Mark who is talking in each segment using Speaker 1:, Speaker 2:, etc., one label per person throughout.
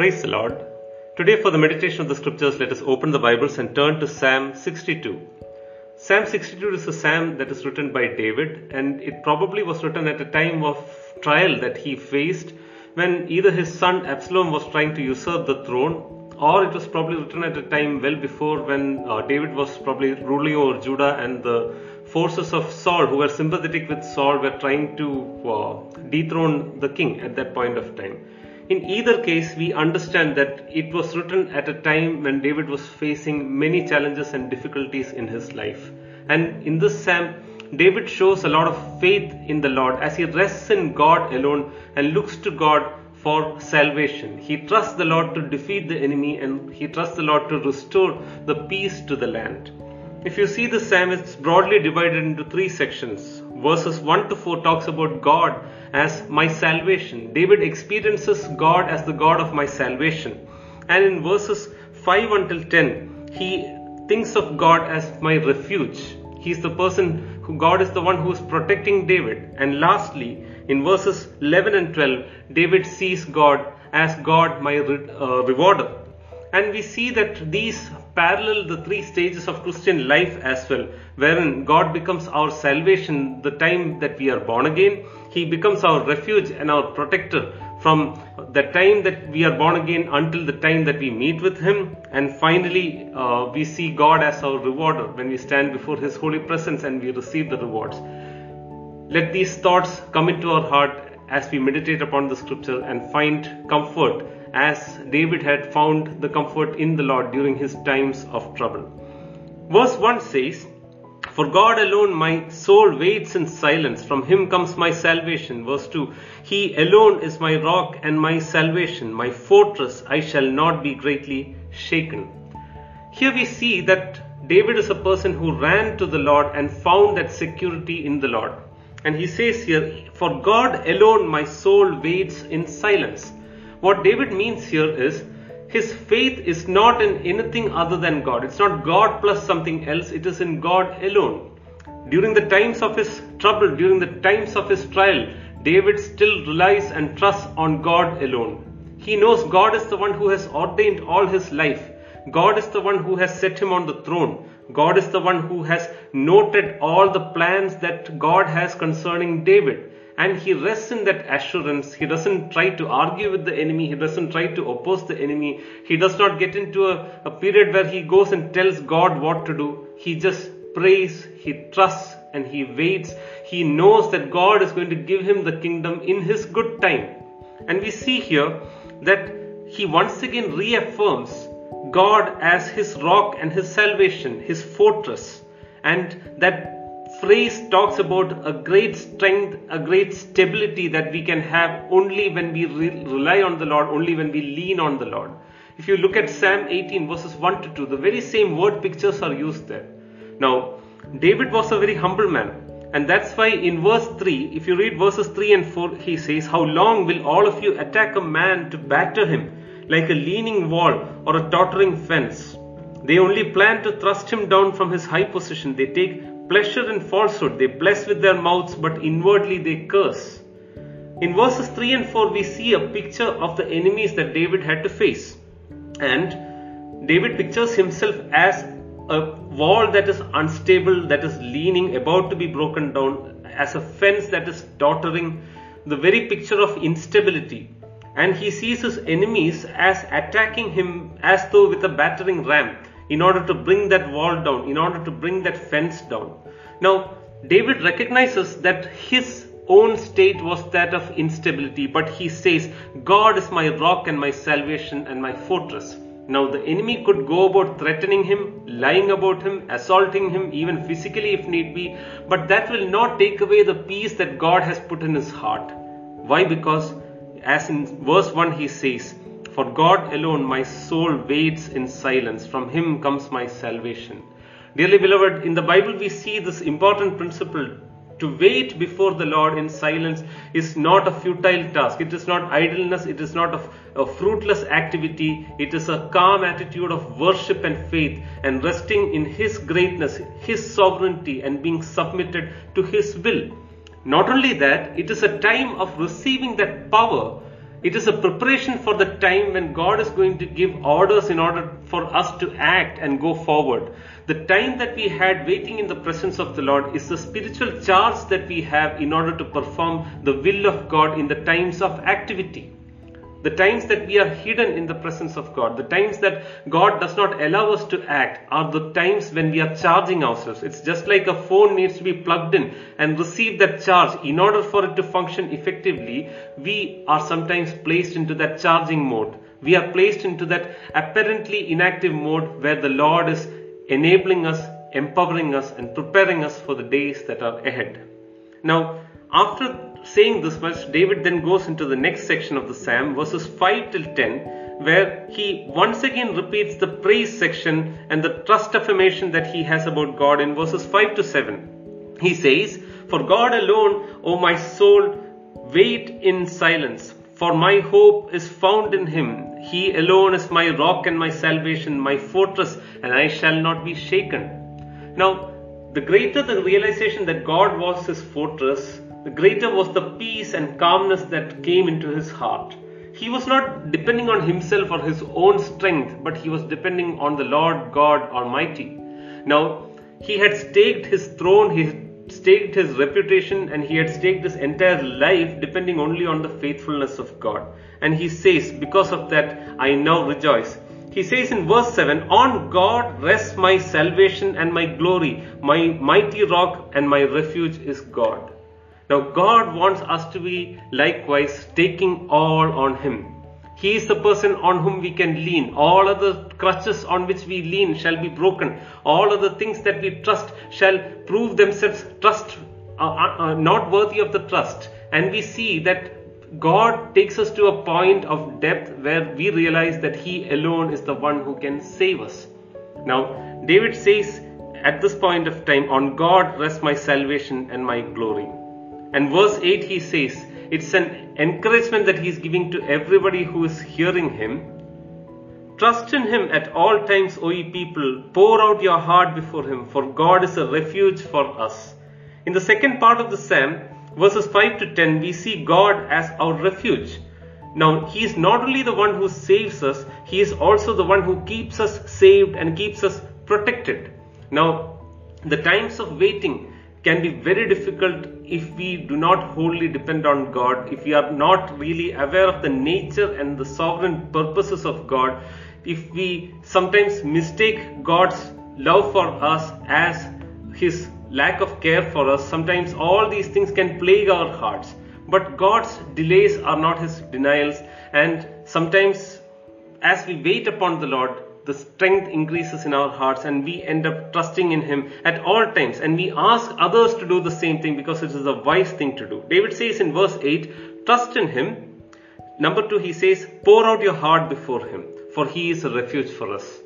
Speaker 1: Praise the Lord. Today, for the meditation of the scriptures, let us open the Bibles and turn to Psalm 62. Psalm 62 is a psalm that is written by David, and it probably was written at a time of trial that he faced when either his son Absalom was trying to usurp the throne, or it was probably written at a time well before when uh, David was probably ruling over Judah and the forces of Saul, who were sympathetic with Saul, were trying to uh, dethrone the king at that point of time. In either case, we understand that it was written at a time when David was facing many challenges and difficulties in his life. And in this psalm, David shows a lot of faith in the Lord as he rests in God alone and looks to God for salvation. He trusts the Lord to defeat the enemy and he trusts the Lord to restore the peace to the land. If you see the psalm, it's broadly divided into three sections. Verses 1 to 4 talks about God as my salvation. David experiences God as the God of my salvation. And in verses 5 until 10, he thinks of God as my refuge. He's the person who God is the one who is protecting David. And lastly, in verses 11 and 12, David sees God as God, my uh, rewarder. And we see that these parallel the three stages of Christian life as well, wherein God becomes our salvation the time that we are born again. He becomes our refuge and our protector from the time that we are born again until the time that we meet with Him. And finally, uh, we see God as our rewarder when we stand before His holy presence and we receive the rewards. Let these thoughts come into our heart as we meditate upon the scripture and find comfort as David had found the comfort in the Lord during his times of trouble. Verse 1 says, For God alone my soul waits in silence, from him comes my salvation. Verse 2, He alone is my rock and my salvation, my fortress, I shall not be greatly shaken. Here we see that David is a person who ran to the Lord and found that security in the Lord. And he says here, For God alone my soul waits in silence. What David means here is his faith is not in anything other than God. It's not God plus something else, it is in God alone. During the times of his trouble, during the times of his trial, David still relies and trusts on God alone. He knows God is the one who has ordained all his life. God is the one who has set him on the throne. God is the one who has noted all the plans that God has concerning David and he rests in that assurance. He doesn't try to argue with the enemy. He doesn't try to oppose the enemy. He does not get into a, a period where he goes and tells God what to do. He just prays, he trusts, and he waits. He knows that God is going to give him the kingdom in his good time. And we see here that he once again reaffirms God as his rock and his salvation, his fortress, and that phrase talks about a great strength, a great stability that we can have only when we re- rely on the Lord, only when we lean on the Lord. If you look at Psalm 18, verses 1 to 2, the very same word pictures are used there. Now, David was a very humble man. And that's why in verse 3, if you read verses 3 and 4, he says, How long will all of you attack a man to batter him like a leaning wall or a tottering fence? They only plan to thrust him down from his high position. They take pleasure in falsehood. They bless with their mouths, but inwardly they curse. In verses 3 and 4, we see a picture of the enemies that David had to face. And David pictures himself as a wall that is unstable, that is leaning, about to be broken down, as a fence that is tottering, the very picture of instability. And he sees his enemies as attacking him as though with a battering ram in order to bring that wall down, in order to bring that fence down. Now, David recognizes that his own state was that of instability, but he says, God is my rock and my salvation and my fortress. Now, the enemy could go about threatening him, lying about him, assaulting him, even physically if need be, but that will not take away the peace that God has put in his heart. Why? Because, as in verse 1, he says, For God alone my soul waits in silence, from him comes my salvation. Dearly beloved, in the Bible we see this important principle to wait before the Lord in silence is not a futile task. It is not idleness. It is not a, a, fruitless activity. It is a calm attitude of worship and faith and resting in His greatness, His sovereignty, and being submitted to His will. Not only that, it is a time of receiving that power It is a preparation for the time when God is going to give orders in order for us to act and go forward. The time that we had waiting in the presence of the Lord is the spiritual charge that we have in order to perform the will of God in the times of activity the times that we are hidden in the presence of God, the times that God does not allow us to act, are the times when we are charging ourselves. It's just like a phone needs to be plugged in and receive that charge. In order for it to function effectively, we are sometimes placed into that charging mode. We are placed into that apparently inactive mode where the Lord is enabling us, empowering us, and preparing us for the days that are ahead. Now, after saying this much, David then goes into the next section of the psalm, verses 5 till 10, where he once again repeats the praise section and the trust affirmation that he has about God in verses 5 to 7. He says, For God alone, O my soul, wait in silence, for my hope is found in him. He alone is my rock and my salvation, my fortress, and I shall not be shaken. Now, the greater the realization that God was his fortress, the greater was the peace and calmness that came into his heart. He was not depending on himself or his own strength, but he was depending on the Lord God Almighty. Now, he had staked his throne, he had staked his reputation, and he had staked his entire life depending only on the faithfulness of God. And he says, Because of that, I now rejoice. He says in verse 7 On God rests my salvation and my glory, my mighty rock and my refuge is God. Now, God wants us to be likewise taking all on Him. He is the person on whom we can lean. All other crutches on which we lean shall be broken. All other things that we trust shall prove themselves trust uh, uh, uh, not worthy of the trust. And we see that God takes us to a point of depth where we realize that He alone is the one who can save us. Now, David says at this point of time, On God rests my salvation and my glory. And verse 8 he says, it's an encouragement that he's giving to everybody who is hearing him. Trust in him at all times, O ye people. Pour out your heart before him, for God is a refuge for us. In the second part of the psalm, verses 5 to 10, we see God as our refuge. Now, He is not only the one who saves us, He is also the one who keeps us saved and keeps us protected. Now, the times of waiting can be very difficult if we do not wholly depend on God, if we are not really aware of the nature and the sovereign purposes of God, if we sometimes mistake God's love for us as His lack of care for us, sometimes all these things can plague our hearts. But God's delays are not His denials, and sometimes as we wait upon the Lord, the strength increases in our hearts and we end up trusting in Him at all times. And we ask others to do the same thing because it is a wise thing to do. David says in verse 8, trust in Him. Number two, he says, pour out your heart before Him, for He is a refuge for us.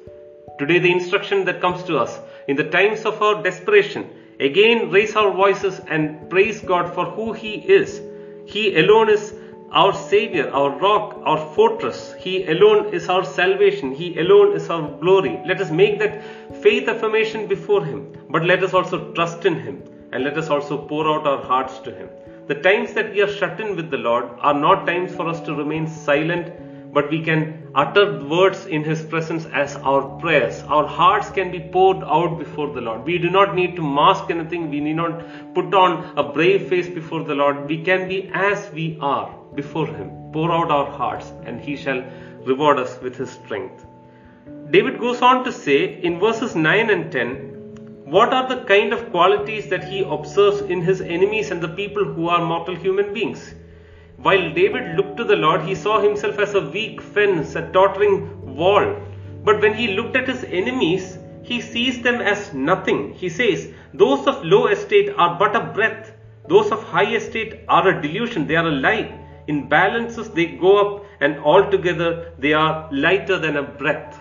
Speaker 1: Today, the instruction that comes to us in the times of our desperation, again raise our voices and praise God for who He is. He alone is our Savior, our rock, our fortress. He alone is our salvation. He alone is our glory. Let us make that faith affirmation before Him, but let us also trust in Him and let us also pour out our hearts to Him. The times that we are shut in with the Lord are not times for us to remain silent but we can utter words in His presence as our prayers. Our hearts can be poured out before the Lord. We do not need to mask anything. We need not put on a brave face before the Lord. We can be as we are before Him. Pour out our hearts, and He shall reward us with His strength. David goes on to say in verses 9 and 10 what are the kind of qualities that he observes in his enemies and the people who are mortal human beings? While David looked to the Lord, he saw himself as a weak fence, a tottering wall. But when he looked at his enemies, he sees them as nothing. He says, Those of low estate are but a breath. Those of high estate are a delusion. They are a lie. In balances, they go up, and altogether, they are lighter than a breath.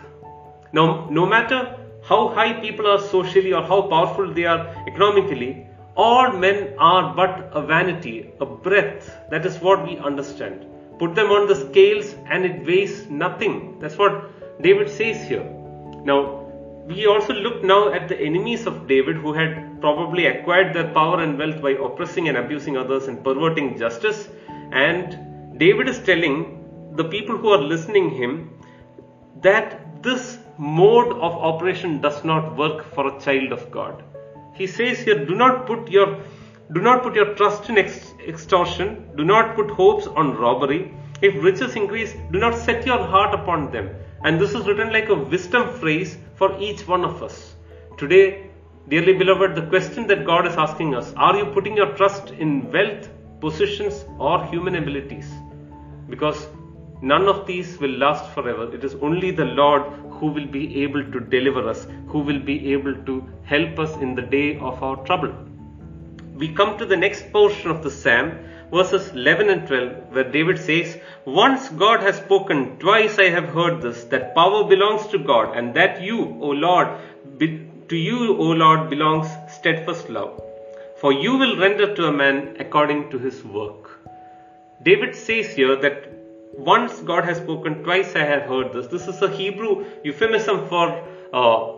Speaker 1: Now, no matter how high people are socially or how powerful they are economically, all men are but a vanity, a breath. That is what we understand. Put them on the scales and it weighs nothing. That's what David says here. Now, we also look now at the enemies of David who had probably acquired their power and wealth by oppressing and abusing others and perverting justice. And David is telling the people who are listening him that this mode of operation does not work for a child of God. He says here, do not put your do not put your trust in ex- extortion, do not put hopes on robbery. If riches increase, do not set your heart upon them. And this is written like a wisdom phrase for each one of us. Today, dearly beloved, the question that God is asking us are you putting your trust in wealth, positions, or human abilities? Because none of these will last forever. It is only the Lord who will be able to deliver us, who will be able to help us in the day of our trouble. We come to the next portion of the psalm, verses 11 and 12, where David says, Once God has spoken, twice I have heard this, that power belongs to God, and that you, O Lord, be, to you, O Lord, belongs steadfast love. For you will render to a man according to his work. David says here that once God has spoken, twice I have heard this. This is a Hebrew euphemism for uh,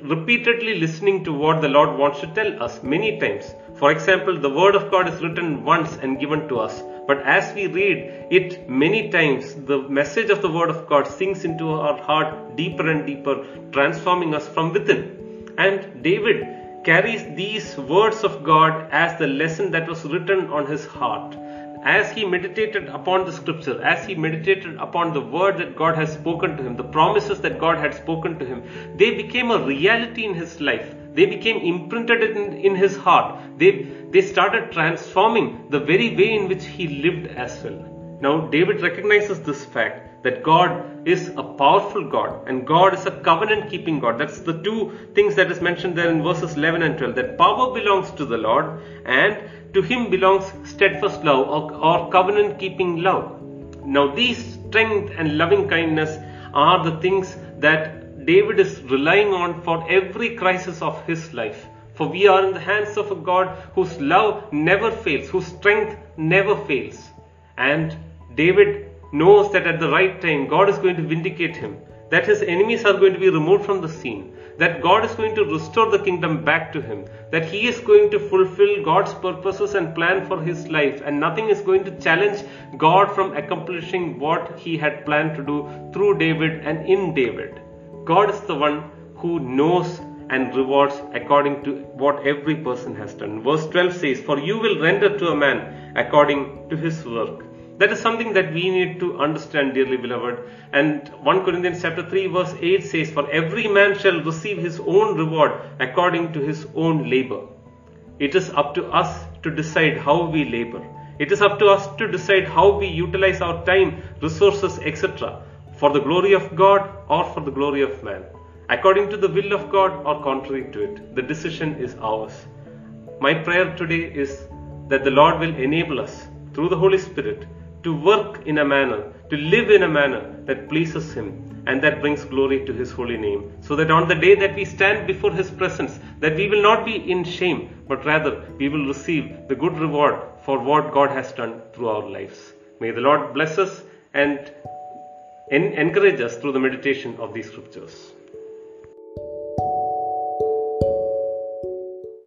Speaker 1: repeatedly listening to what the Lord wants to tell us many times. For example, the Word of God is written once and given to us. But as we read it many times, the message of the Word of God sinks into our heart deeper and deeper, transforming us from within. And David carries these words of God as the lesson that was written on his heart as he meditated upon the scripture, as he meditated upon the word that God has spoken to him, the promises that God had spoken to him, they became a reality in his life. They became imprinted in, in his heart. They, they started transforming the very way in which he lived as well. Now, David recognizes this fact that God is a powerful God and God is a covenant keeping God. That's the two things that is mentioned there in verses 11 and 12 that power belongs to the Lord and to him belongs steadfast love or, or covenant keeping love. Now, these strength and loving kindness are the things that David is relying on for every crisis of his life. For we are in the hands of a God whose love never fails, whose strength never fails. And David knows that at the right time God is going to vindicate him, that his enemies are going to be removed from the scene, that God is going to restore the kingdom back to him, that he is going to fulfill God's purposes and plan for his life, and nothing is going to challenge God from accomplishing what he had planned to do through David and in David. God is the one who knows and rewards according to what every person has done. Verse 12 says, For you will render to a man according to his work. That is something that we need to understand, dearly beloved. And 1 Corinthians chapter 3 verse 8 says, For every man shall receive his own reward according to his own labor. It is up to us to decide how we labor. It is up to us to decide how we utilize our time, resources, etc. for the glory of God or for the glory of man. According to the will of God or contrary to it. The decision is ours. My prayer today is that the Lord will enable us through the Holy Spirit to work in a manner, to live in a manner that pleases Him and that brings glory to His holy name. So that on the day that we stand before His presence, that we will not be in shame, but rather we will receive the good reward for what God has done through our lives. May the Lord bless us and encourage us through the meditation of these scriptures.